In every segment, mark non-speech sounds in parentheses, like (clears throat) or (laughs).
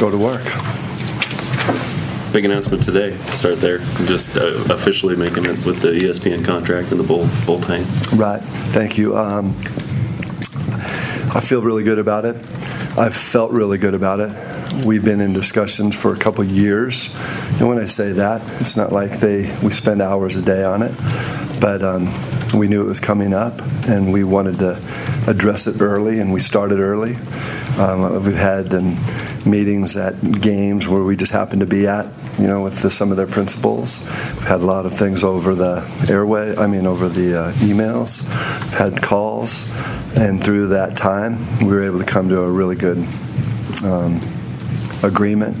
go to work. Big announcement today. Start there. Just uh, officially making it with the ESPN contract and the Bull Bull Titans. Right. Thank you. Um, I feel really good about it. I've felt really good about it. We've been in discussions for a couple years, and when I say that, it's not like they we spend hours a day on it, but um, we knew it was coming up, and we wanted to address it early, and we started early. Um, we've had um, meetings at games where we just happened to be at, you know, with the, some of their principals. We've had a lot of things over the airway, I mean, over the uh, emails. We've had calls, and through that time, we were able to come to a really good um, agreement.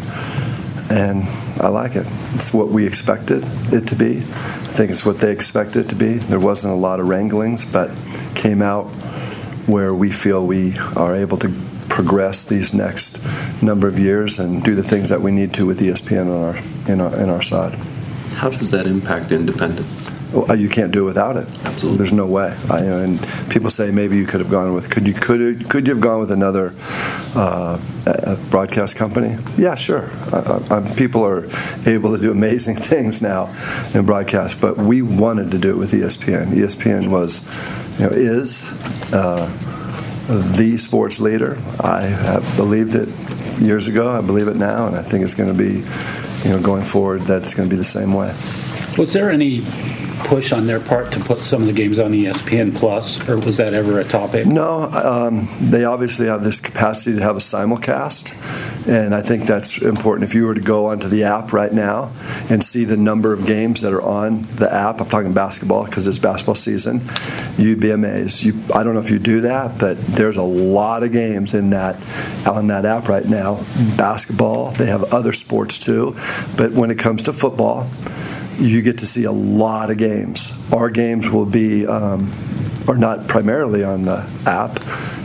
And I like it. It's what we expected it to be. I think it's what they expected it to be. There wasn't a lot of wranglings, but came out where we feel we are able to progress these next number of years and do the things that we need to with ESPN on our in our in our side. How does that impact independence? Well, you can't do it without it. Absolutely. There's no way. I, you know, and people say maybe you could have gone with could you could could you have gone with another uh, a broadcast company? Yeah, sure. I, I, people are able to do amazing (laughs) things now in broadcast, but we wanted to do it with ESPN. ESPN was, you know, is. Uh, the sports leader. I have believed it years ago. I believe it now, and I think it's going to be, you know, going forward that it's going to be the same way. Was there any push on their part to put some of the games on ESPN Plus, or was that ever a topic? No, um, they obviously have this capacity to have a simulcast, and I think that's important. If you were to go onto the app right now and see the number of games that are on the app, I'm talking basketball because it's basketball season, you'd be amazed. You, I don't know if you do that, but there's a lot of games in that on that app right now. Basketball, they have other sports too, but when it comes to football you get to see a lot of games. Our games will be, um, are not primarily on the app.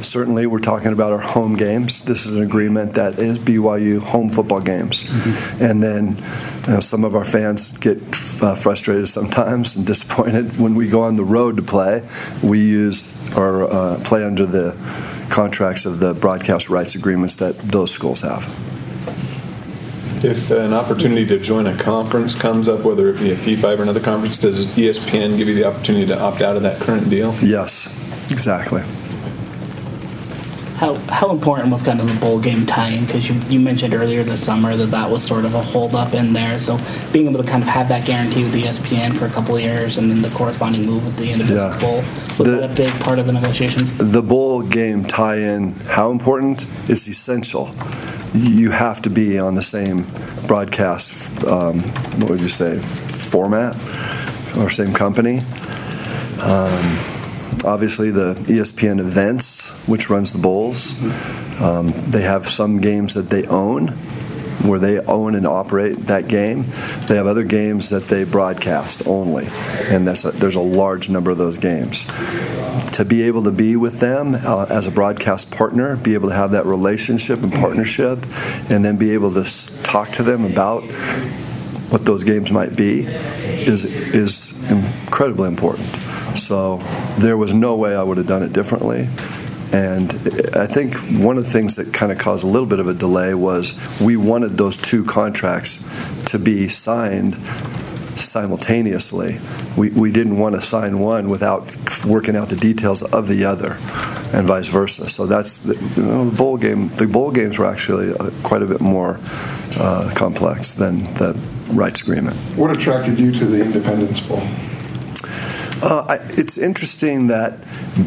Certainly, we're talking about our home games. This is an agreement that is BYU home football games. Mm-hmm. And then you know, some of our fans get uh, frustrated sometimes and (laughs) disappointed when we go on the road to play. We use or uh, play under the contracts of the broadcast rights agreements that those schools have. If an opportunity to join a conference comes up, whether it be a P5 or another conference, does ESPN give you the opportunity to opt out of that current deal? Yes, exactly. How, how important was kind of the bowl game tie-in? Because you, you mentioned earlier this summer that that was sort of a hold-up in there. So being able to kind of have that guarantee with the ESPN for a couple of years and then the corresponding move with the Independence yeah. Bowl, was the, that a big part of the negotiations? The bowl game tie-in, how important? Is essential you have to be on the same broadcast, um, what would you say, format or same company. Um, obviously, the ESPN events, which runs the bowls, um, they have some games that they own where they own and operate that game. They have other games that they broadcast only, and a, there's a large number of those games. To be able to be with them uh, as a broadcast partner, be able to have that relationship and partnership, and then be able to talk to them about what those games might be is is incredibly important. So there was no way I would have done it differently. And I think one of the things that kind of caused a little bit of a delay was we wanted those two contracts to be signed simultaneously. We, we didn't want to sign one without working out the details of the other, and vice versa. So that's the, you know, the bowl game. The bowl games were actually uh, quite a bit more uh, complex than the rights agreement. What attracted you to the Independence Bowl? Uh, I, it's interesting that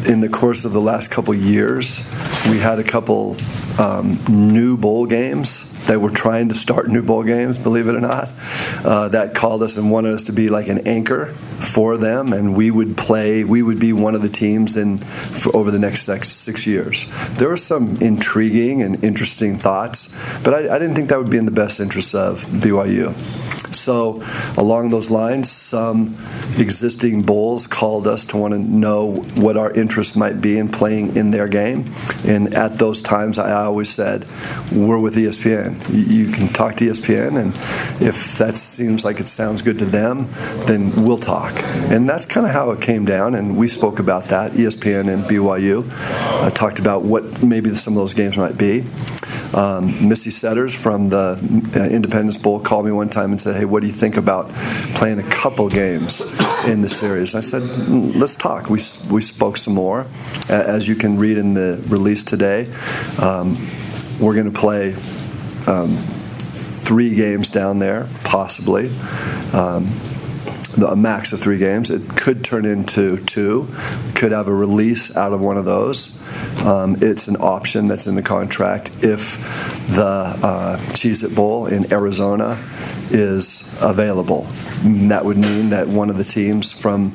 in the course of the last couple years, we had a couple um, new bowl games that were trying to start new bowl games, believe it or not, uh, that called us and wanted us to be like an anchor for them, and we would play. We would be one of the teams in over the next six, six years. There were some intriguing and interesting thoughts, but I, I didn't think that would be in the best interest of BYU. So, along those lines, some existing Bulls called us to want to know what our interest might be in playing in their game. And at those times, I always said, We're with ESPN. You can talk to ESPN, and if that seems like it sounds good to them, then we'll talk. And that's kind of how it came down, and we spoke about that. ESPN and BYU uh, talked about what maybe some of those games might be. Um, Missy Setters from the uh, Independence Bowl called me one time and said, "Hey, what do you think about playing a couple games in the series?" I said, "Mm, "Let's talk." We we spoke some more, as you can read in the release today. Um, we're going to play um, three games down there, possibly. Um, the- a max of three games. It could turn into two. Could have a release out of one of those. Um, it's an option that's in the contract if the uh, Cheez It Bowl in Arizona is available. That would mean that one of the teams from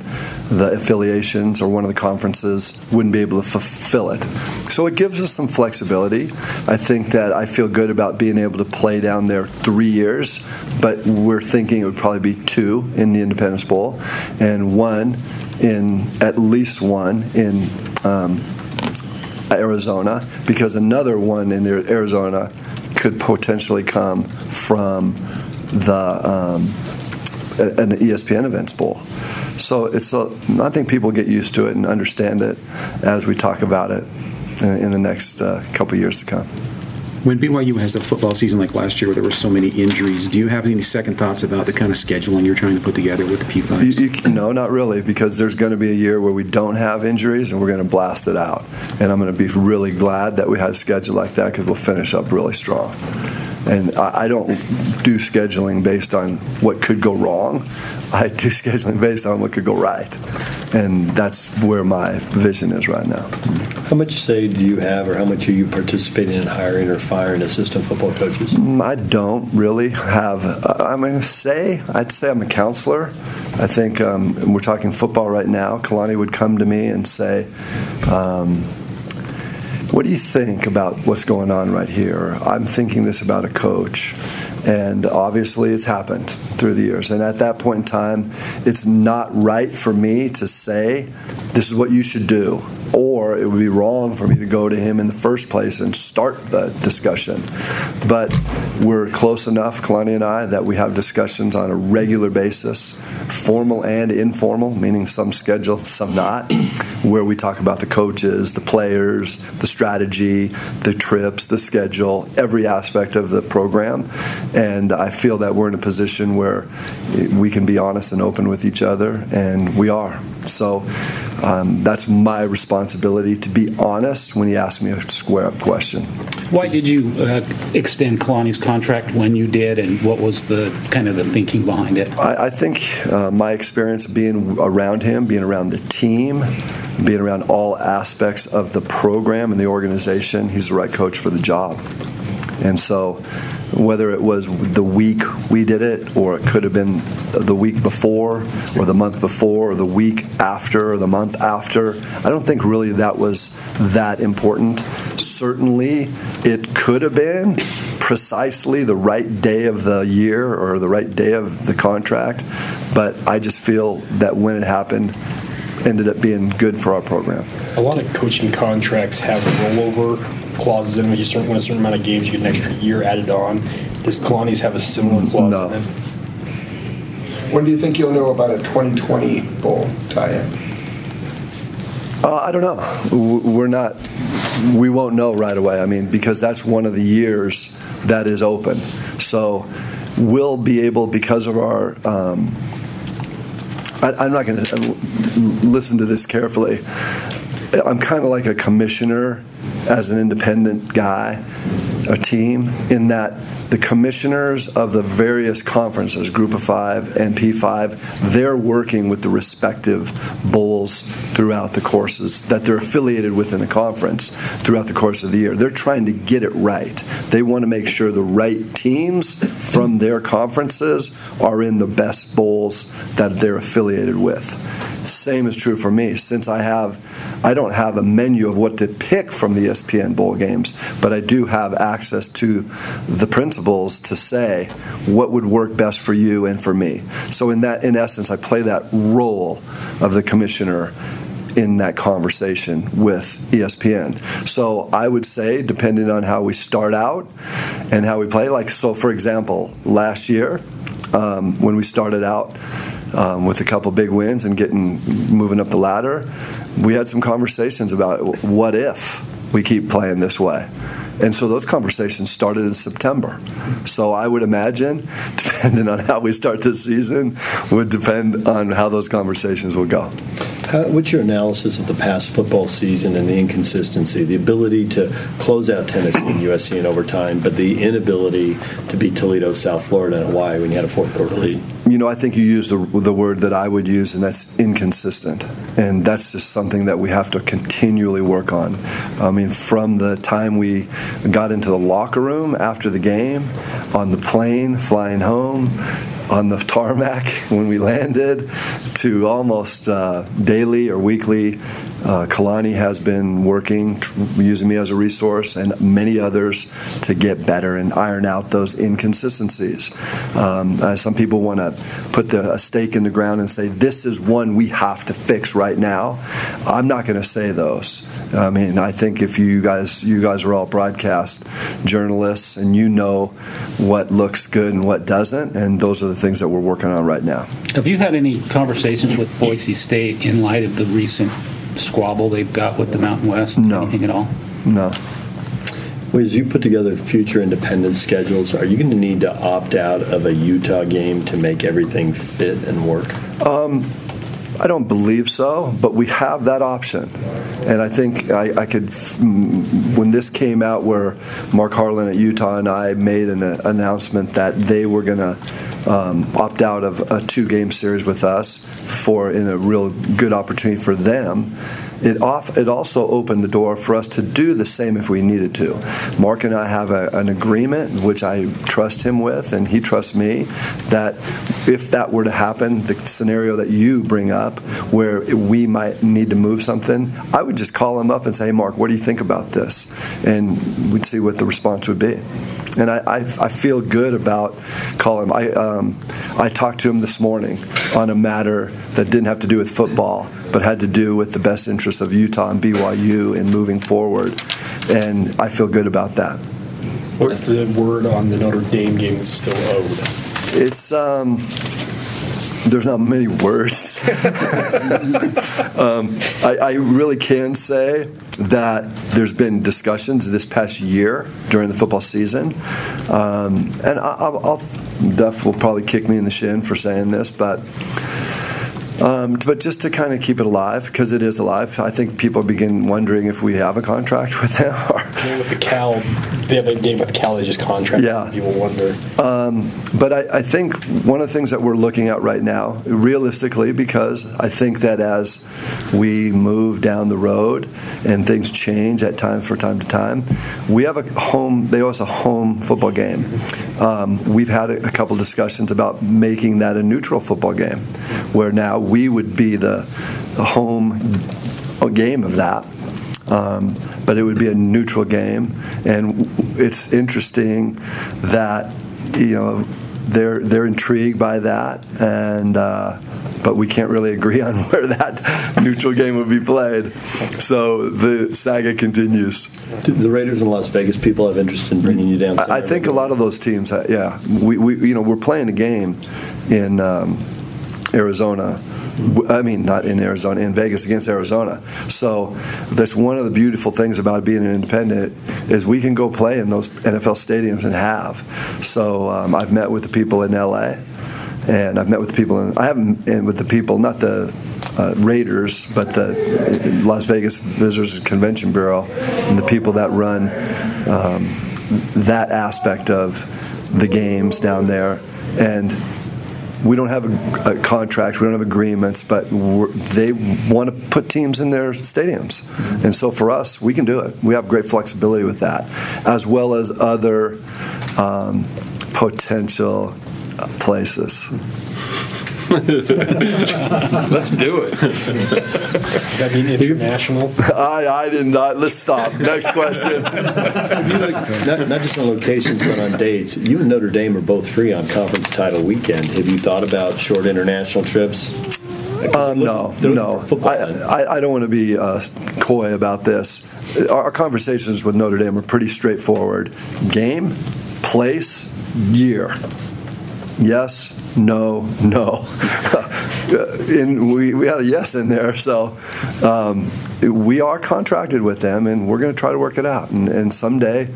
the affiliations or one of the conferences wouldn't be able to fulfill it. So it gives us some flexibility. I think that I feel good about being able to play down there three years, but we're thinking it would probably be two in the Independence Bowl and one in at least one in um, Arizona because another one in Arizona could potentially come from the um, an ESPN Events Bowl. So it's a, I think people get used to it and understand it as we talk about it in, the next uh, couple years to come. When BYU has a football season like last year where there were so many injuries, do you have any second thoughts about the kind of scheduling you're trying to put together with the P5s? You, you, no, not really, because there's going to be a year where we don't have injuries and we're going to blast it out. And I'm going to be really glad that we had a schedule like that because we'll finish up really strong. And I, I don't do scheduling based on what could go wrong. I do (laughs) scheduling based on what could go right. And that's where my vision is right now. How much say do you have, or how much are you participating in hiring or firing assistant football coaches? Mm, I don't really have. I'm going to say, I'd say I'm a counselor. I think um, we're talking football right now. Kalani would come to me and say, um, what do you think about what's going on right here? I'm thinking this about a coach. And obviously, it's happened through the years. And at that point in time, it's not right for me to say, this is what you should do. Or it would be wrong for me to go to him in the first place and start the discussion. But we're close enough, Kalani and I, that we have discussions on a regular basis, formal and informal, meaning some scheduled, some not, where we talk about the coaches, the players, the strategy, the trips, the schedule, every aspect of the program. And I feel that we're in a position where we can be honest and open with each other, and we are. So um, that's my responsibility to be honest when he asks me a square up question. Why did you uh, extend Kalani's contract when you did, and what was the kind of the thinking behind it? I, I think uh, my experience being around him, being around the team, being around all aspects of the program and the organization, he's the right coach for the job. And so, whether it was the week we did it, or it could have been the week before, or the month before, or the week after, or the month after, I don't think really that was that important. Certainly, it could have been precisely the right day of the year or the right day of the contract, but I just feel that when it happened, ended up being good for our program. A lot of coaching contracts have rollover clauses in them. You certain win a certain amount of games, you get an extra year added on. Does Kalani's have a similar clause No. in it? When do you think you'll know about a 2020 bowl tie-in? Uh, I don't know. We're not. We won't know right away. I mean, because that's one of the years that is open. So we'll be able, because of our. Um, I, I'm not going to uh, listen to this carefully. I'm kind of like a commissioner as an independent guy, a team, in that the commissioners of the various conferences, Group of Five and P5, they're working with the respective bowls throughout the courses that they're affiliated with in the conference throughout the course of the year. They're trying to get it right. They want to make sure the right teams from their conferences are in the best bowls that they're affiliated with. Same is true for me. Since I have, I don't have a menu of what to pick from the ESPN bowl games, but I do have access to the principals to say what would work best for you and for me. So in that, in essence, I play that role of the commissioner in that conversation with ESPN. So I would say, depending on how we start out and how we play, like so, for example, last year um, when we started out um, with a couple big wins and getting moving up the ladder, we had some conversations about what if we keep playing this way. And so those conversations started in September. So I would imagine, (laughs) depending on how we start this season, would depend on how those conversations will go. How, what's your analysis of the past football season and the inconsistency, the ability to close out Tennessee and USC in overtime, but the inability to beat Toledo, South Florida, and Hawaii when you had a fourth quarter lead? You know, I think you used the, the word that I would use, and that's inconsistent. And that's just something that we have to continually work on. I mean, from the time we got into the locker room after the game, on the plane flying home, on the tarmac (laughs) when we landed, to almost uh, daily or weekly. Uh, Kalani has been working, using me as a resource, and many others to get better and iron out those inconsistencies. Um, uh, some people want to put the, a stake in the ground and say, this is one we have to fix right now. I'm not going to say those. I mean, I think if you guys, you guys are all broadcast journalists, and you know what looks good and what doesn't, and those are the things that we're working on right now. Have you had any conversations with Boise State in light of the recent squabble they've got with the Mountain West? No. Anything at all? No. Well, As you put together future independent schedules, are you going to need to opt out of a Utah game to make everything fit and work? I don't believe so, but we have that option. And I think I, I could, mm, when this came out where Mark Harlan at Utah and I made an uh, announcement that they were going to um, opt out of a two game series with us for in a real good opportunity for them. It, off, it also opened the door for us to do the same if we needed to. Mark and I have a, an agreement, which I trust him with, and he trusts me, that if that were to happen, the scenario that you bring up, where we might need to move something, I would just call him up and say, hey, Mark, what do you think about this? And we'd see what the response would be. And I, I, I feel good about calling him. I, um, I talked to him this morning on a matter that didn't have to do with football, but had to do with the best interests of Utah and BYU in moving forward. And I feel good about that. What's the word on the Notre Dame game that's still owed? It's um, there's not many words. (laughs) um, I, I really can say that there's been discussions this past year during the football season, um, and I, I'll, I'll Duff will probably kick me in the shin for saying this, but. Um, but just to kind of keep it alive, because it is alive, I think people begin wondering if we have a contract (laughs) with them. Or, with the Cal, they have a game with the Cal, they just contract. Yeah. People wonder. But I, I think one of the things that we're looking at right now, realistically, because I think that as we move down the road and things change at times for time to time, we have a home. They owe us a home football game. Um, we've had a, a couple discussions about making that a neutral football game, where now we would be the, the home game of that. Um, but it would be a neutral game, and it's interesting that you know they're they're intrigued by that, and uh, but we can't really agree on (laughs) where that neutral game would be played. So the saga continues. Do the Raiders in Las Vegas people have interest in bringing you down? I, I think a lot of those teams, uh, yeah, we, we you know we're playing a game in um, Arizona. I mean, not in Arizona, in Vegas against Arizona. So that's one of the beautiful things about being an independent is we can go play in those NFL stadiums and have. So um, I've met with the people in LA, and I've met with the people in I haven't and with the people not the uh, Raiders, but the Las Vegas Visitors and Convention Bureau, and the people that run um, that aspect of the games down there, and we don't have a, a contract, we don't have agreements, but they want to put teams in their stadiums. And so for us, we can do it. We have great flexibility with that, as well as other um, potential places. (laughs) Let's do it. That mean international? I, I did not. Let's stop. Next question. Not, not just on locations, but on dates. You and Notre Dame are both free on conference title weekend. Have you thought about short international trips? Um, no, no. football I. I, I don't want to be uh, coy about this. Our, our conversations with Notre Dame are pretty straightforward. Game, place, year. Yes, no, no. (laughs) and we, we had a yes in there, so um, we are contracted with them, and we're going to try to work it out. And, and someday,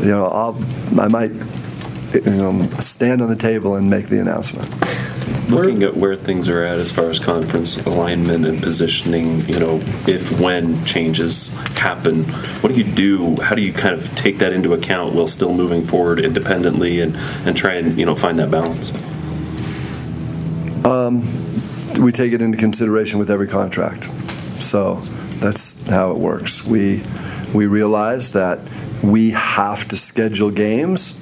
you know, I'll I might you know stand on the table and make the announcement. Looking at where things are at as far as conference alignment and positioning, you know, if when changes happen, what do you do? How do you kind of take that into account while still moving forward independently and, and try and, you know, find that balance? Um, we take it into consideration with every contract. So that's how it works. We we realize that we have to schedule games,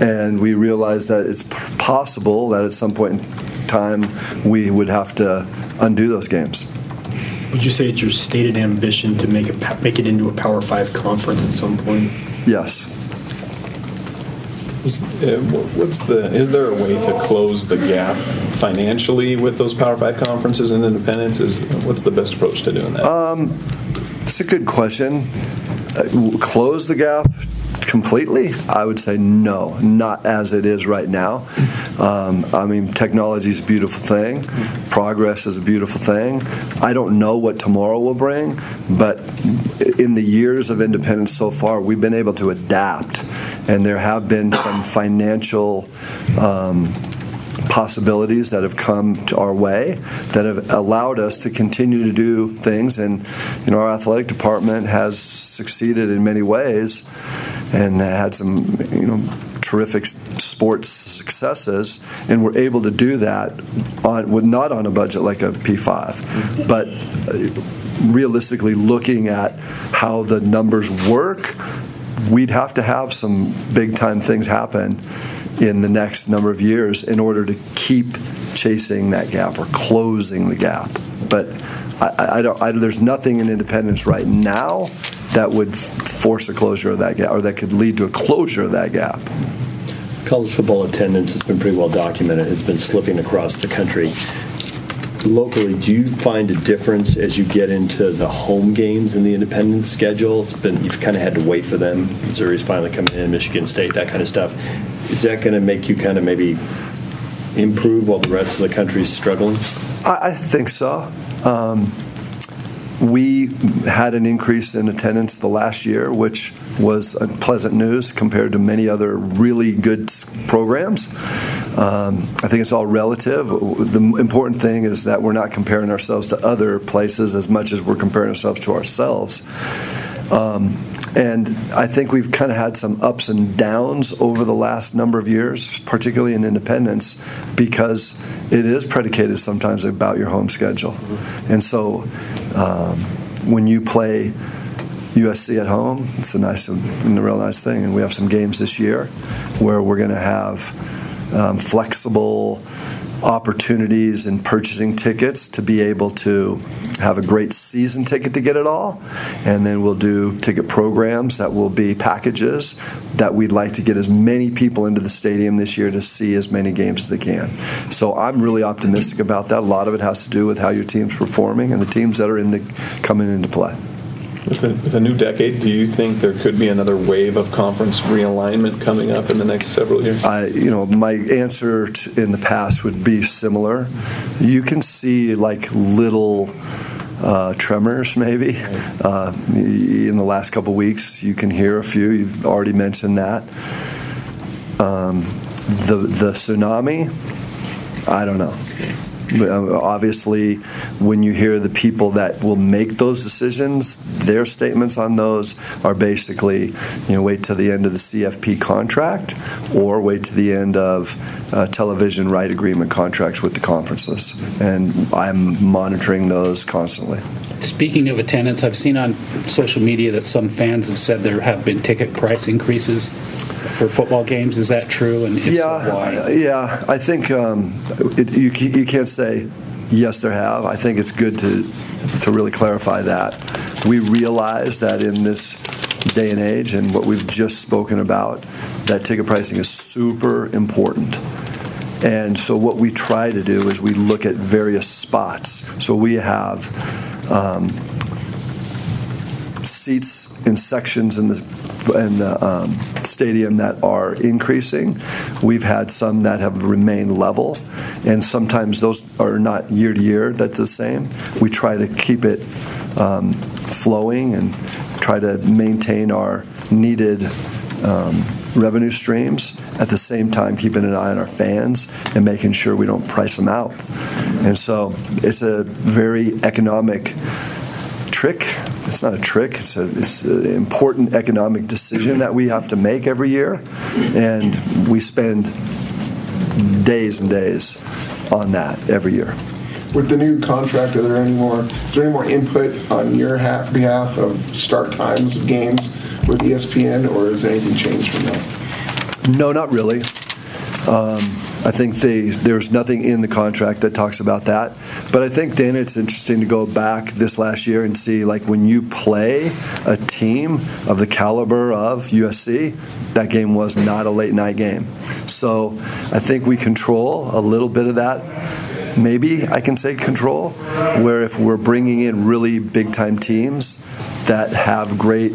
and we realize that it's possible that at some point in time we would have to undo those games. Would you say it's your stated ambition to make it make it into a Power Five conference at some point? Yes. Is, uh, What's the, is there a way to close the gap financially with those Power Five conferences and independents? Is, what's the best approach to doing that? It's a good question. Uh, Close the gap completely? I would say no, not as it is right now. Um, I mean, technology is a beautiful thing, progress is a beautiful thing. I don't know what tomorrow will bring, but in the years of independence so far, we've been able to adapt, and there have been some financial. Um, possibilities that have come our way that have allowed us to continue to do things. And you know our athletic department has succeeded in many ways and had some you know terrific sports successes. And we're able to do that on with not on a budget like a P5 but uh, realistically looking at how the numbers work we'd have to have some big time things happen in the next number of years in order to keep chasing that gap or closing the gap. But I, I- don't, I, there's nothing in independence right now that would force a closure of that gap or that could lead to a closure of that gap. College football attendance has been pretty well documented. It's been slipping across the country. Locally, do you find a difference as you get into the home games in the independent schedule? It's been you've kind of had to wait for them. Missouri's finally coming in, Michigan State, that kind of stuff. Is that going to make you kind of maybe improve while the rest of the country's struggling? I, I think so. Um, we had an increase in attendance the last year, which was pleasant news compared to many other really good programs. Um, I think it's all relative. The important thing is that we're not comparing ourselves to other places as much as we're comparing ourselves to ourselves. Um, and I think we've kind of had some ups and downs over the last number of years, particularly in independence, because it is predicated sometimes about your home schedule. And so um, when you play USC at home, it's a nice, and a real nice thing. And we have some games this year where we're going to have um, flexible opportunities in purchasing tickets to be able to have a great season ticket to get it all. And then we'll do ticket programs that will be packages that we'd like to get as many people into the stadium this year to see as many games as they can. So I'm really optimistic about that. A lot of it has to do with how your team's performing and the teams that are in the coming into play. With a, with a new decade, do you think there could be another wave of conference realignment coming up in the next several years? I, you know, my answer to, in the past would be similar. You can see like little uh, tremors, maybe. Uh, in the last couple of weeks, you can hear a few. You've already mentioned that. Um, the the tsunami, I don't know. Uh, Obviously, when you hear the people that will make those decisions, their statements on those are basically, you know, wait till the end of the CFP contract or wait to the end of uh, television right agreement contracts with the conferences. And I'm monitoring those constantly. Speaking of attendance, I've seen on social media that some fans have said there have been ticket price increases for football games. Is that true? And if so, Yeah, why? yeah. I think um, it, you you can't say yes, there have. I think it's good to to really clarify that. We realize that in this day and age, and what we've just spoken about, that ticket pricing is super important. And so what we try to do is we look at various spots. So we have um, seats in sections in the in the um, stadium that are increasing. We've had some that have remained level, and sometimes those are not year to year. That's the same. We try to keep it um, flowing and try to maintain our needed. Um, revenue streams at the same time keeping an eye on our fans and making sure we don't price them out. And so it's a very economic trick. It's not a trick. It's, a, it's an important economic decision that we have to make every year, and we spend days and days on that every year. With the new contract, are there any more? Is there any more input on your behalf of start times of games with ESPN, or has anything changed from that? No, not really. Um, I think they, there's nothing in the contract that talks about that. But I think, Dana, it's interesting to go back this last year and see, like, when you play a team of the caliber of USC, that game was not a late night game. So I think we control a little bit of that. Maybe I can say control, where if we're bringing in really big time teams that have great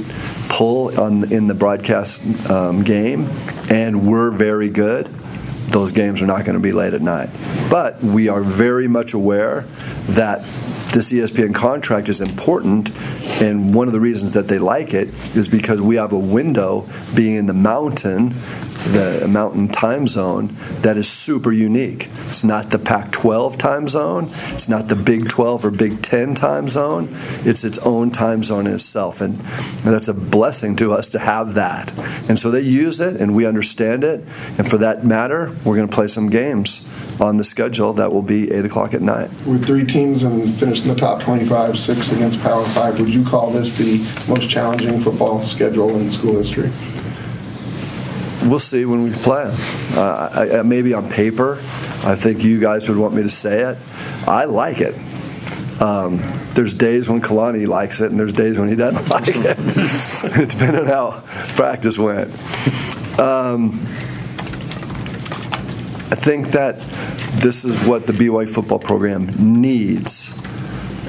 pull on in the broadcast um, game, and we're very good those games are not going to be late at night. But we are very much aware that this ESPN contract is important, and one of the reasons that they like it is because we have a window being in the mountain, the mountain time zone, that is super unique. It's not the Pac 12 time zone, it's not the Big 12 or Big 10 time zone, it's its own time zone in itself. And that's a blessing to us to have that. And so they use it, and we understand it. And for that matter, we're going to play some games on the schedule that will be 8 o'clock at night. With three teams and finished in the top 25, six against Power Five, would you call this the most challenging football schedule in school history? We'll see when we play. Uh, I, I, maybe on paper, I think you guys would want me to say it. I like it. Um, there's days when Kalani likes it, and there's days when he doesn't (laughs) like it, It (laughs) depending on how practice went. Um, I think that this is what the BYU football program needs,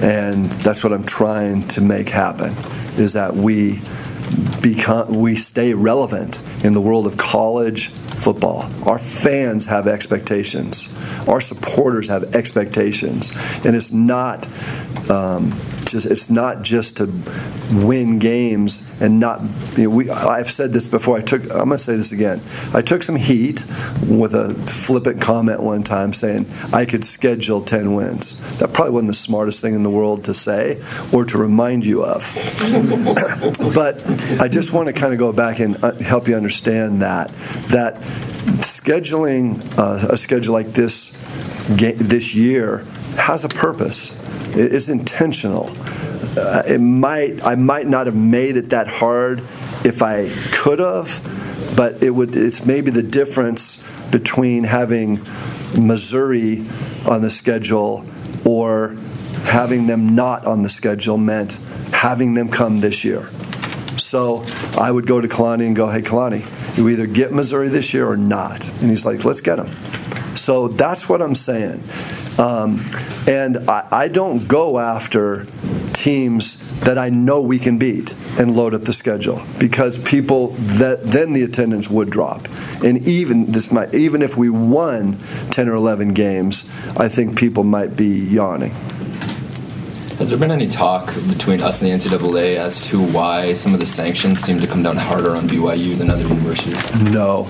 and that's what I'm trying to make happen. Is that we become we stay relevant in the world of college football. Our fans have expectations. Our supporters have expectations, and it's not um, just it's not just to win games and not. You know, we I've said this before. I took I'm going to say this again. I took some heat with a flippant comment one time saying I could schedule 10 wins. That probably wasn't the smartest thing in the world to say or to remind you of. (coughs) but I just want to kind of go back and uh, help you understand that that scheduling uh, a schedule like this this year has a purpose. It's intentional. Uh, it might I might not have made it that hard if I could have, but it would. It's maybe the difference between having Missouri on the schedule or having them not on the schedule meant having them come this year. So I would go to Kalani and go, hey, Kalani, you either get Missouri this year or not. And he's like, let's get them. So that's what I'm saying. Um, and I, I don't go after teams that I know we can beat and load up the schedule because people that then the attendance would drop. And even this might even if we won 10 or 11 games, I think people might be yawning. Has there been any talk between us and the NCAA as to why some of the sanctions seem to come down harder on BYU than other universities? No.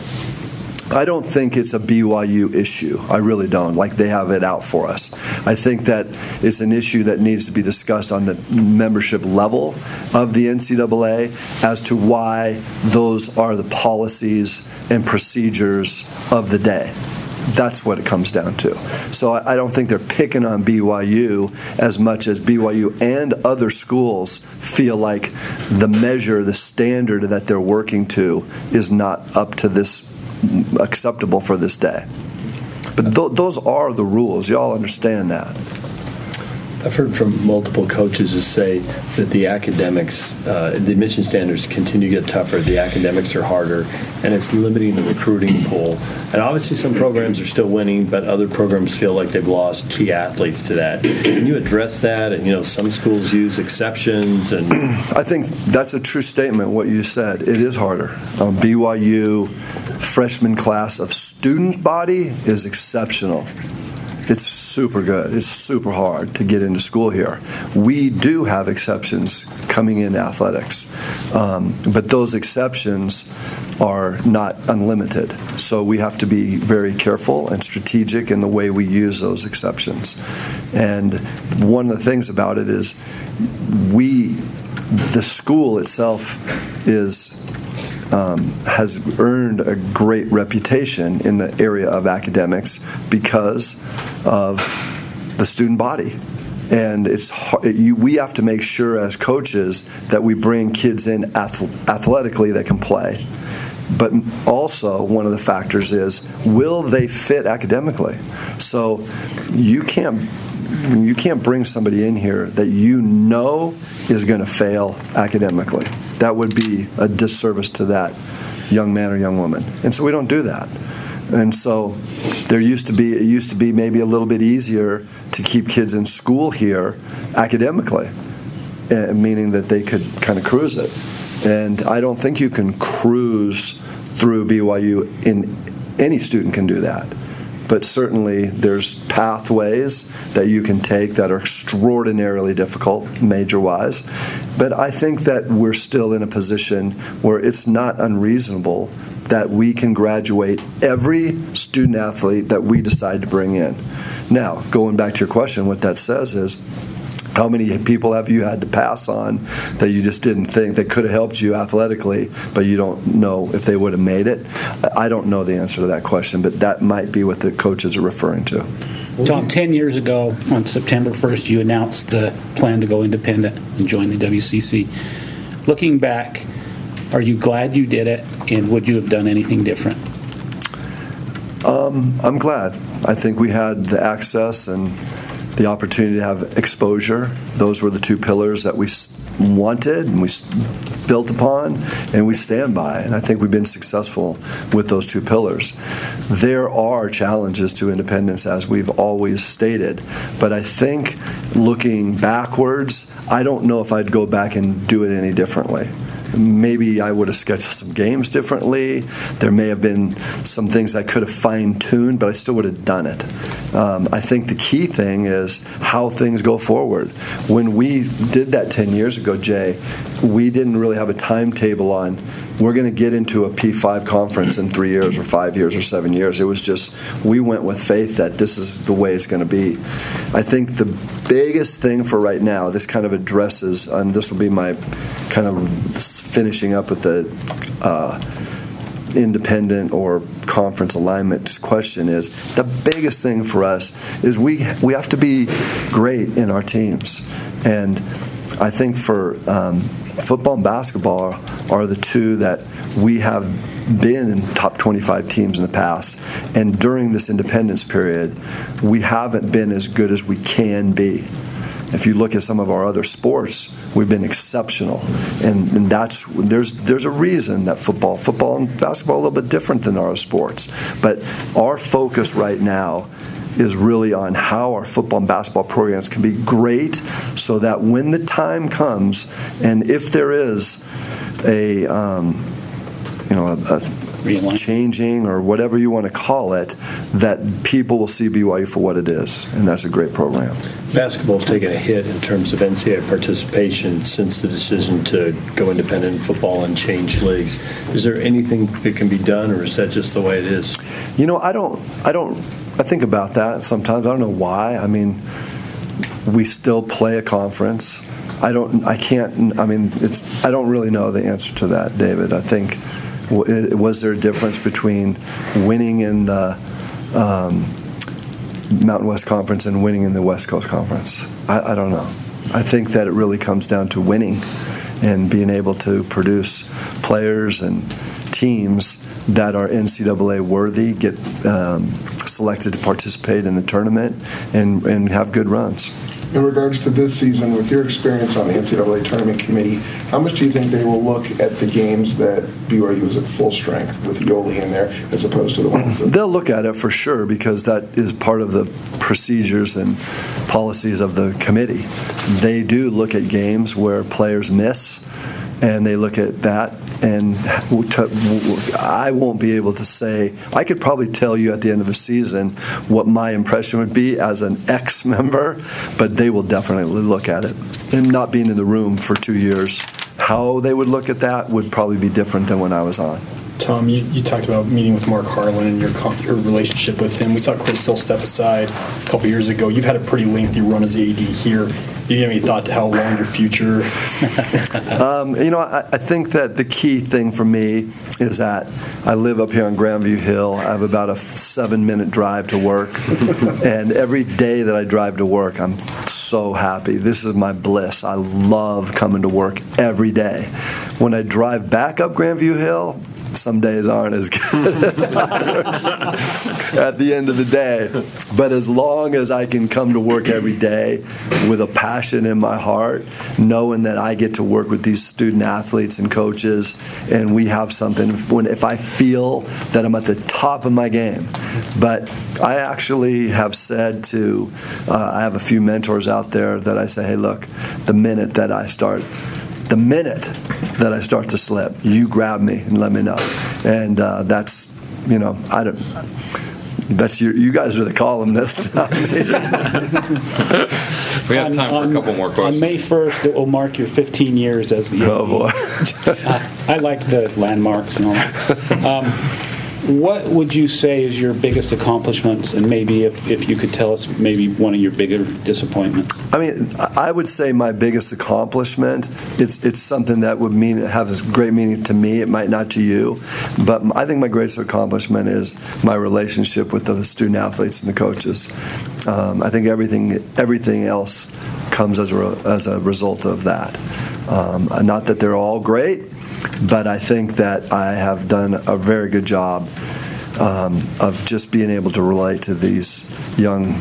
I don't think it's a BYU issue. I really don't. Like they have it out for us. I think that it's an issue that needs to be discussed on the membership level of the NCAA as to why those are the policies and procedures of the day. That's what it comes down to. So I don't think they're picking on BYU as much as BYU and other schools feel like the measure, the standard that they're working to is not up to this acceptable for this day. But th- those are the rules. Y'all understand that. I've heard from multiple coaches who say that the academics, uh, the admission standards continue to get tougher. The academics are harder, and it's limiting the recruiting pool. And obviously, some programs are still winning, but other programs feel like they've lost key athletes to that. Can you address that? And you know, some schools use exceptions, and (clears throat) I think that's a true statement. What you said, it is harder. Um, BYU freshman class of student body is exceptional. It's super good. It's super hard to get into school here. We do have exceptions coming in athletics, um, but those exceptions are not unlimited. So we have to be very careful and strategic in the way we use those exceptions. And one of the things about it is we, the school itself, is um, has earned a great reputation in the area of academics because of the student body. And it's hard, you, we have to make sure as coaches that we bring kids in athletically that can play. But also, one of the factors is will they fit academically? So you can't you can't bring somebody in here that you know is going to fail academically. That would be a disservice to that young man or young woman. And so we don't do that. And so there used to be it used to be maybe a little bit easier to keep kids in school here academically, eh, meaning that they could kind of cruise it. And I don't think you can cruise through BYU in any student can do that but certainly there's pathways that you can take that are extraordinarily difficult, major wise. But I think that we're still in a position where it's not unreasonable that we can graduate every student athlete that we decide to bring in. Now, going back to your question, what that says is how many people have you had to pass on that you just didn't think that could have helped you athletically, but you don't know if they would have made it? I don't know the answer to that question, but that might be what the coaches are referring to. Tom, 10 years ago, on September 1st, you announced the plan to go independent and join the WCC. Looking back, are you glad you did it, and would you have done anything different? Um, I'm glad. I think we had the access and the opportunity to have exposure. Those were the two pillars that we wanted and we built upon and we stand by. And I think we've been successful with those two pillars. There are challenges to independence, as we've always stated, but I think looking backwards, I don't know if I'd go back and do it any differently maybe I would have scheduled some games differently. There may have been some things I could have fine tuned, but I still would have done it. Um, I think the key thing is how things go forward. When we did that 10 years ago, Jay, we didn't really have a timetable on we're going to get into a P5 conference in three years or five years or seven years. It was just, we went with faith that this is the way it's going to be. I think the biggest thing for right now, this kind of addresses, and this will be my kind of finishing up with the uh, independent or conference alignment question is the biggest thing for us is we we have to be great in our teams and I think for um, football and basketball are the two that we have been in top 25 teams in the past. And during this independence period, we haven't been as good as we can be. If you look at some of our other sports, we've been exceptional, and, and that's there's there's a reason that football, football and basketball are a little bit different than our sports. But our focus right now is really on how our football and basketball programs can be great so that when the time comes and if there is a um, you know a, a changing or whatever you want to call it that people will see BYU for what it is and that's a great program. Basketball's taken a hit in terms of NCAA participation since the decision to go independent in football and change leagues. Is there anything that can be done or is that just the way it is? You know, I don't I don't I think about that sometimes. I don't know why. I mean, we still play a conference. I don't. I can't. I mean, it's. I don't really know the answer to that, David. I think was there a difference between winning in the um, Mountain West Conference and winning in the West Coast Conference? I, I don't know. I think that it really comes down to winning and being able to produce players and teams that are NCAA worthy get um, selected to participate in the tournament and, and have good runs. In regards to this season, with your experience on the NCAA tournament committee, how much do you think they will look at the games that BYU is at full strength with Yoeli in there, as opposed to the ones that They'll look at it for sure because that is part of the procedures and policies of the committee. They do look at games where players miss, and they look at that. And to- I won't be able to say, I could probably tell you at the end of the season what my impression would be as an ex member, but they will definitely look at it. And not being in the room for two years, how they would look at that would probably be different than when I was on. Tom, you, you talked about meeting with Mark Harlan and your your relationship with him. We saw Chris Hill step aside a couple years ago. You've had a pretty lengthy run as AD here. Do you have any thought to how long your future? (laughs) Um, you know, I, I think that the key thing for me is that I live up here on Grandview Hill. I have about a seven minute drive to work. (laughs) and every day that I drive to work, I'm so happy. This is my bliss. I love coming to work every day. When I drive back up Grandview Hill, some days aren't as good (laughs) as others at the end of the day. But as long as I can come to work every day with a passion in my heart, knowing that I get to work with these student athletes and coaches, and we have something, when if I feel that I'm at the top of my game. But I actually have said to, uh, I have a few mentors out there that I say, hey, look, the minute that I start the minute that I start to slip, you grab me and let me know. And uh, that's, you know, I don't. That's your, you guys are the columnists. We have time for a couple more On. May 1st, it will mark your 15 years as the. oh boy. (laughs) I like the landmarks and all that. (laughs) Um, What would you say is your biggest accomplishments, and maybe if, if you could tell us maybe one of your bigger disappointments? I mean, I would say my biggest accomplishment. It's it's something that would mean have a great meaning to me. It might not to you, but I think my greatest accomplishment is my relationship with the student athletes and the coaches. Um, I think everything everything else comes as a as a result of that. Um, not that they're all great, but I think that I have done a very good job um, of just being able to relate to these young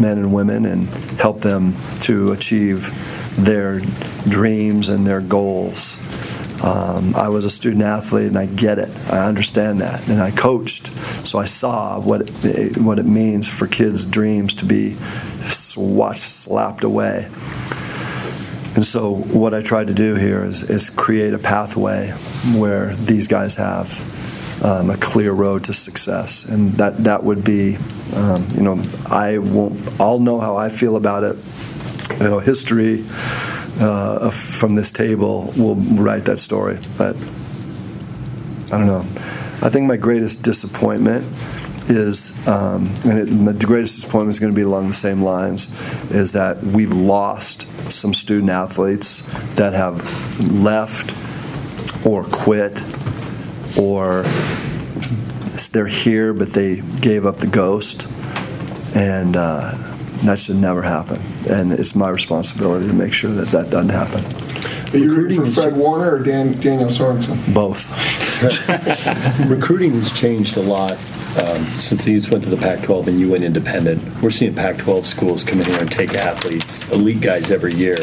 men and women and help them to achieve their dreams and their goals. Um, I was a student athlete and I get it. I understand that. And I coached, so I saw what it, what it means for kids' dreams to be swatched, slapped away. And so, what I try to do here is, is create a pathway where these guys have um, a clear road to success, and that that would be, um, you know, I won't. I'll know how I feel about it. You know, history uh, from this table will write that story, but I don't know. I think my greatest disappointment is, um, and it, my greatest disappointment is going to be along the same lines, is that we've lost some student athletes that have left or quit or they're here but they gave up the ghost. And uh, that should never happen. And it's my responsibility to make sure that that doesn't happen. Are you rooting for Fred Warner or Dan, Daniel Sorensen? both. (laughs) Recruiting has changed a lot um, since the Utes went to the Pac-12 and you went independent. We're seeing Pac-12 schools come in here and take athletes, elite guys every year.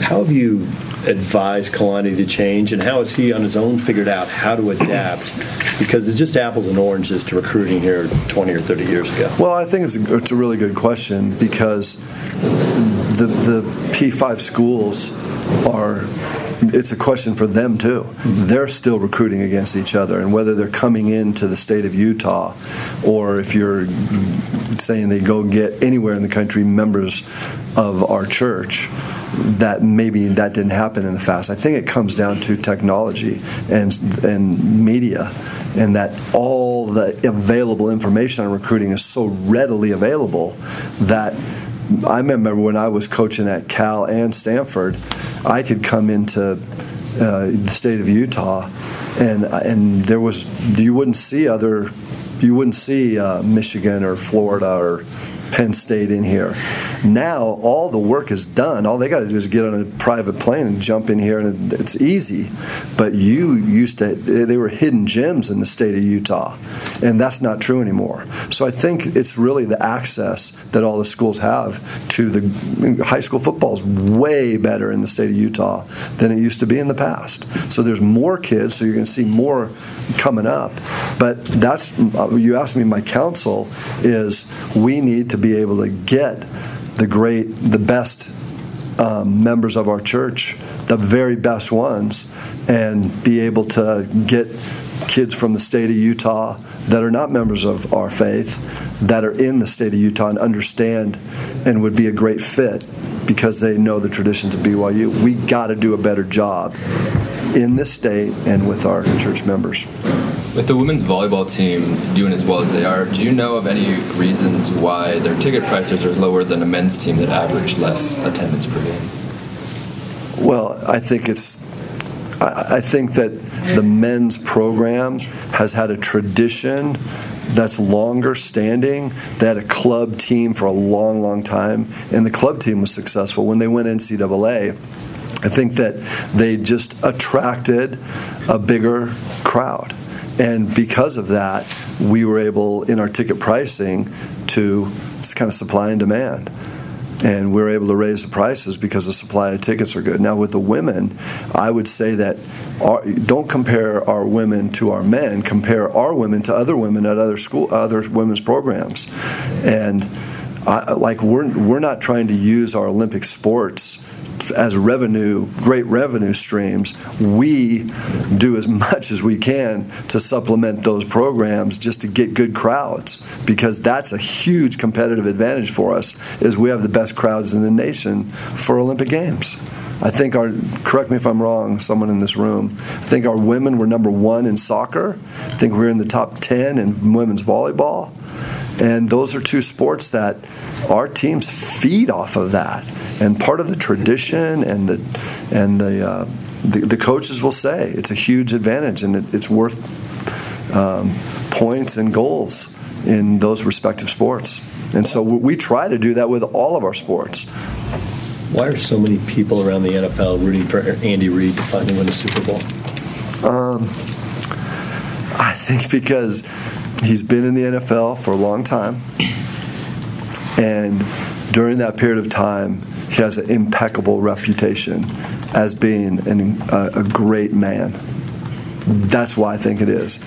How have you advised Kalani to change, and how has he on his own figured out how to adapt? Because it's just apples and oranges to recruiting here 20 or 30 years ago. Well, I think it's a, it's a really good question because the the P5 schools are. It's a question for them too. Mm-hmm. They're still recruiting against each other, and whether they're coming into the state of Utah, or if you're saying they go get anywhere in the country members of our church, that maybe that didn't happen in the past. I think it comes down to technology and and media, and that all the available information on recruiting is so readily available that I remember when I was coaching at Cal and Stanford, I could come into uh, the state of Utah, and and there was you wouldn't see other You wouldn't see uh, Michigan or Florida or Penn State in here. Now all the work is done. All they got to do is get on a private plane and jump in here, and it's easy. But you used to, they were hidden gems in the state of Utah, and that's not true anymore. So I think it's really the access that all the schools have to the high school football is way better in the state of Utah than it used to be in the past. So there's more kids, so you're going to see more coming up. But that's you asked me. My counsel is we need to be able to get the great, the best um, members of our church, the very best ones, and be able to get kids from the state of Utah that are not members of our faith that are in the state of Utah and understand and would be a great fit because they know the traditions of BYU. We got to do a better job in this state and with our church members. With the women's volleyball team doing as well as they are, do you know of any reasons why their ticket prices are lower than a men's team that average less attendance per game? Well, I think it's I think that the men's program has had a tradition that's longer standing. They had a club team for a long, long time, and the club team was successful. When they went NCAA, I think that they just attracted a bigger crowd. And because of that, we were able, in our ticket pricing, to kind of supply and demand and we're able to raise the prices because the supply of tickets are good. Now with the women, I would say that our, don't compare our women to our men. Compare our women to other women at other school, other women's programs, and. Like we're we're not trying to use our Olympic sports as revenue, great revenue streams, we do as (laughs) much as we can to supplement those programs just to get good crowds because that's a huge competitive advantage for us is we have the best crowds in the nation for Olympic Games. I think our, correct me if I'm wrong, someone in this room, I think our women were number one in soccer. I think we we're in the top 10 in women's volleyball. And those are two sports that our teams feed off of that. And part of the tradition and the and the uh, the, the, coaches will say it's a huge advantage and it, it's worth um, points and goals in those respective sports. And so we try to do that with all of our sports. Why are so many people around the NFL rooting for Andy Reid to finally win a Super Bowl? Um, I think because he's been in the NFL for a long time, and during that period of time, he has an impeccable reputation as being an, a great man. That's why I think it is.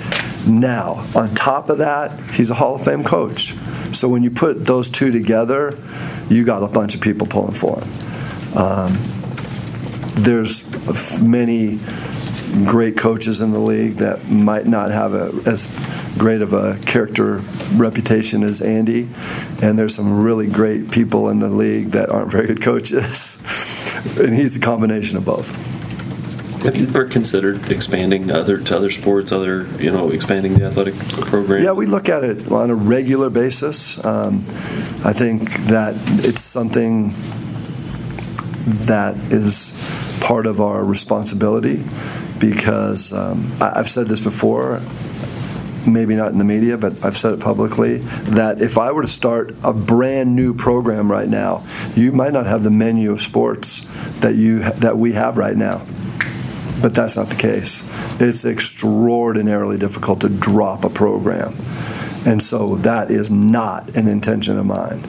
Now, on top of that, he's a Hall of Fame coach. So when you put those two together, you got a bunch of people pulling for him. Um, there's many great coaches in the league that might not have a, as great of a character reputation as Andy, and there's some really great people in the league that aren't very good coaches, (laughs) and he's the combination of both. Have you ever considered expanding other to other sports, other you know, expanding the athletic program? Yeah, we look at it on a regular basis. Um, I think that it's something that is part of our responsibility because um, I, have said this before, maybe not in the media, but I've said it publicly, that if I were to start a brand new program right now, you might not have the menu of sports that you that we have right now. But that's not the case. It's extraordinarily difficult to drop a program. And so that is not an intention of mine.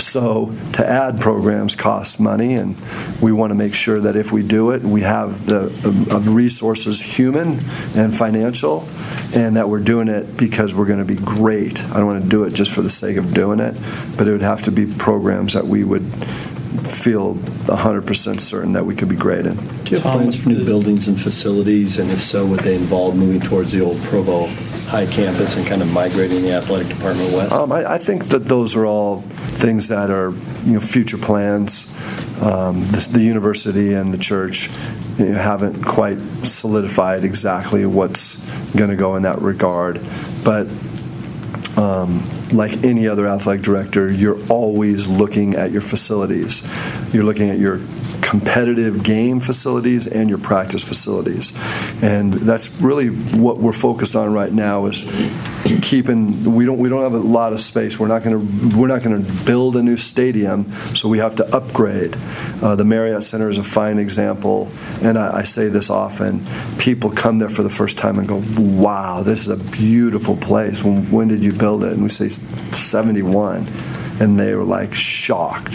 So to add programs costs money, and we want to make sure that if we do it, we have the uh, resources, human and financial, and that we're doing it because we're going to be great. I don't want to do it just for the sake of doing it, but it would have to be programs that we would feel 100% certain that we could be great in. Do you have plans for new buildings and facilities, and if so, would they involve moving towards the old Provo High campus and kind of migrating the athletic department west? Um, I, I, think that those are all things that are you know future plans. Um, this, the university and the church you know, haven't quite solidified exactly what's going to go in that regard, but. Um, like any other athletic director, you're always looking at your facilities. You're looking at your competitive game facilities and your practice facilities. And that's really what we're focused on right now is keeping we don't we don't have a lot of space. We're not going to we're not going to build a new stadium, so we have to upgrade. Uh, the Marriott Center is a fine example, and I, I say this often. People come there for the first time and go, "Wow, this is a beautiful place." When, when did you build it? And we say 71 and they were like shocked.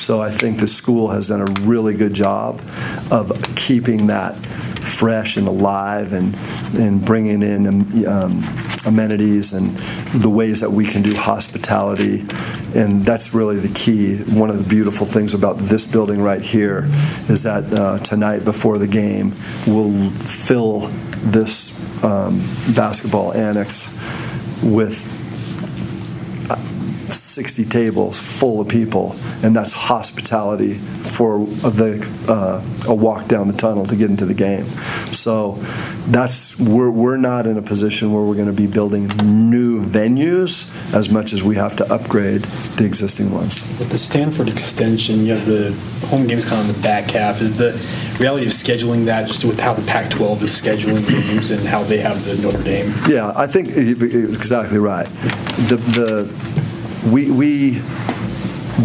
So I think the school has done a really good job of keeping that fresh and alive and, and bringing in um, amenities and the ways that we can do hospitality. And that's really the key. One of the beautiful things about this building right here is that uh, tonight before the game, we'll fill this um, basketball annex with 60 tables full of people, and that's hospitality for the uh, a walk down the tunnel to get into the game. So that's we're we're not in a position where we're going to be building new venues as much as we have to upgrade the existing ones. With the Stanford extension, you have the home games kind of in the back half. Is the reality of scheduling that just with how the Pac-12 is scheduling games and how they have the Notre Dame? Yeah, I think it's exactly right. The the we, we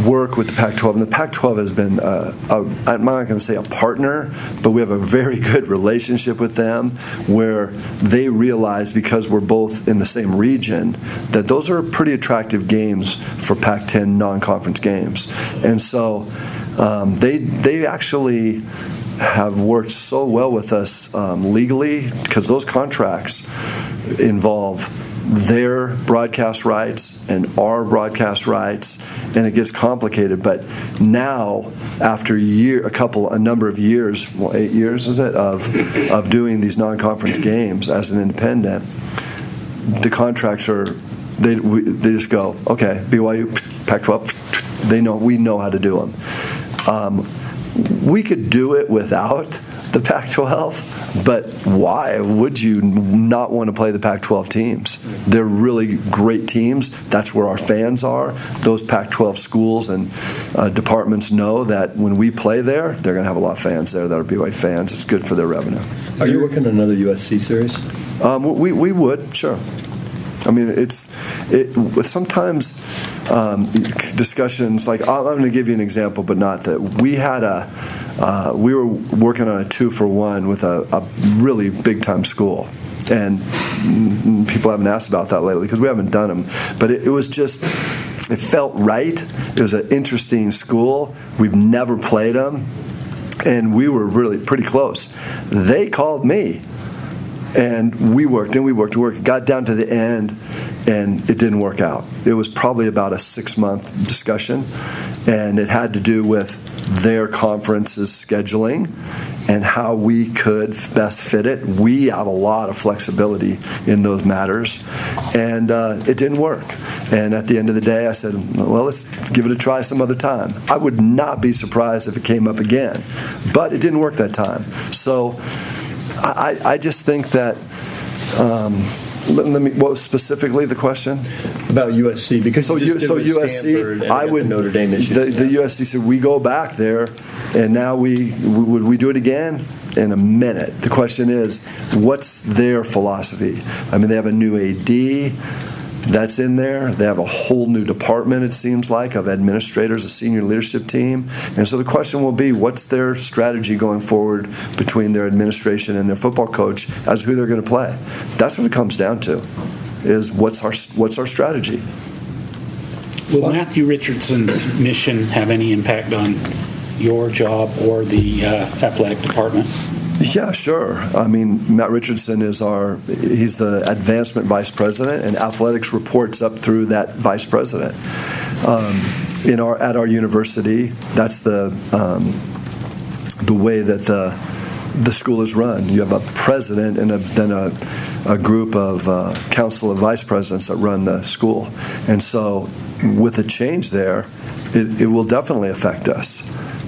work with the Pac-12, and the Pac-12 has been, uh, a, I'm not going to say a partner, but we have a very good relationship with them where they realize because we're both in the same region that those are pretty attractive games for Pac-10 non-conference games, and so um, they they actually have worked so well with us um, legally because those contracts involve their broadcast rights and our broadcast rights, and it gets complicated. But now, after year, a couple, a number of years, well, eight years is it of of doing these non-conference games as an independent, the contracts are they we, they just go okay BYU Pac-12 they know we know how to do them. Um, we could do it without the Pac 12, but why would you not want to play the Pac 12 teams? They're really great teams. That's where our fans are. Those Pac 12 schools and uh, departments know that when we play there, they're going to have a lot of fans there that are BYU fans. It's good for their revenue. Are you working on another USC series? Um, we, we would, sure. I mean, it's it, sometimes um, discussions like I'm going to give you an example, but not that we had a uh, we were working on a two for one with a, a really big time school, and people haven't asked about that lately because we haven't done them, but it, it was just it felt right. It was an interesting school. We've never played them, and we were really pretty close. They called me and we worked and we worked and worked. Got down to the end, and it didn't work out. It was probably about a six month discussion, and it had to do with their conference's scheduling and how we could best fit it. We have a lot of flexibility in those matters, and uh, it didn't work. And at the end of the day, I said, well, let's give it a try some other time. I would not be surprised if it came up again, but it didn't work that time. So I, I just think that. Um, let, me. What was specifically the question about USC? Because so, you so USC, I would Notre Dame issue. The, the, USC said we go back there, and now we would we do it again in a minute. The question is, what's their philosophy? I mean, they have a new AD that's in there. They have a whole new department, it seems like, of administrators, a senior leadership team. And so the question will be what's their strategy going forward between their administration and their football coach as who they're going to play? That's what it comes down to, is what's our, what's our strategy? Will Matthew Richardson's mission have any impact on your job or the uh, athletic department? Yeah, sure. I mean, Matt Richardson is our, he's the advancement vice president, and athletics reports up through that vice president. Um, in our, at our university, that's the, um, the way that the, the school is run. You have a president and a, then a, a group of uh, council of vice presidents that run the school. And so, with a change there, it, it will definitely affect us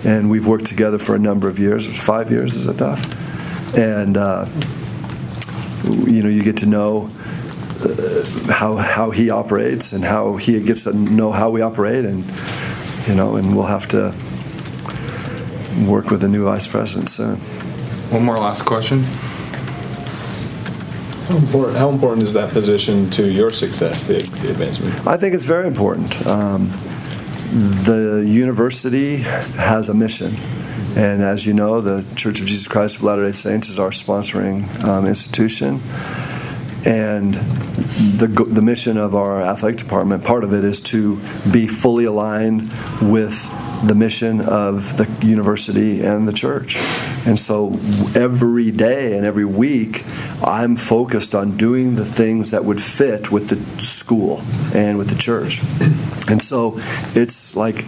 and we've worked together for a number of years. Five years is it tough? And uh, you know, you get to know uh, how how he operates and how he gets to know how we operate, and you know, and we'll have to work with the new vice president soon. One more last question. How important, how important is that position to your success, the the advancement? I think it's very important. Um, the university has a mission. And as you know, the Church of Jesus Christ of Latter day Saints is our sponsoring um, institution. And the, the mission of our athletic department, part of it is to be fully aligned with the mission of the university and the church. And so every day and every week, I'm focused on doing the things that would fit with the school and with the church. And so it's like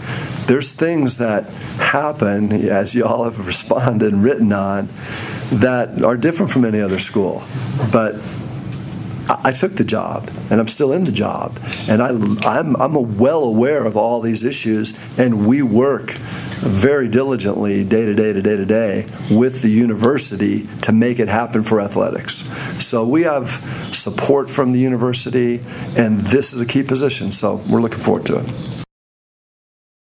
there's things that happen, as y'all have (laughs) responded and written on, that are different from any other school. But I took the job, and I'm still in the job, and I, I'm, I'm well aware of all these issues, and we work very diligently, day to day to day to day, with the university to make it happen for athletics. So we have support from the university, and this is a key position. So we're looking forward to it.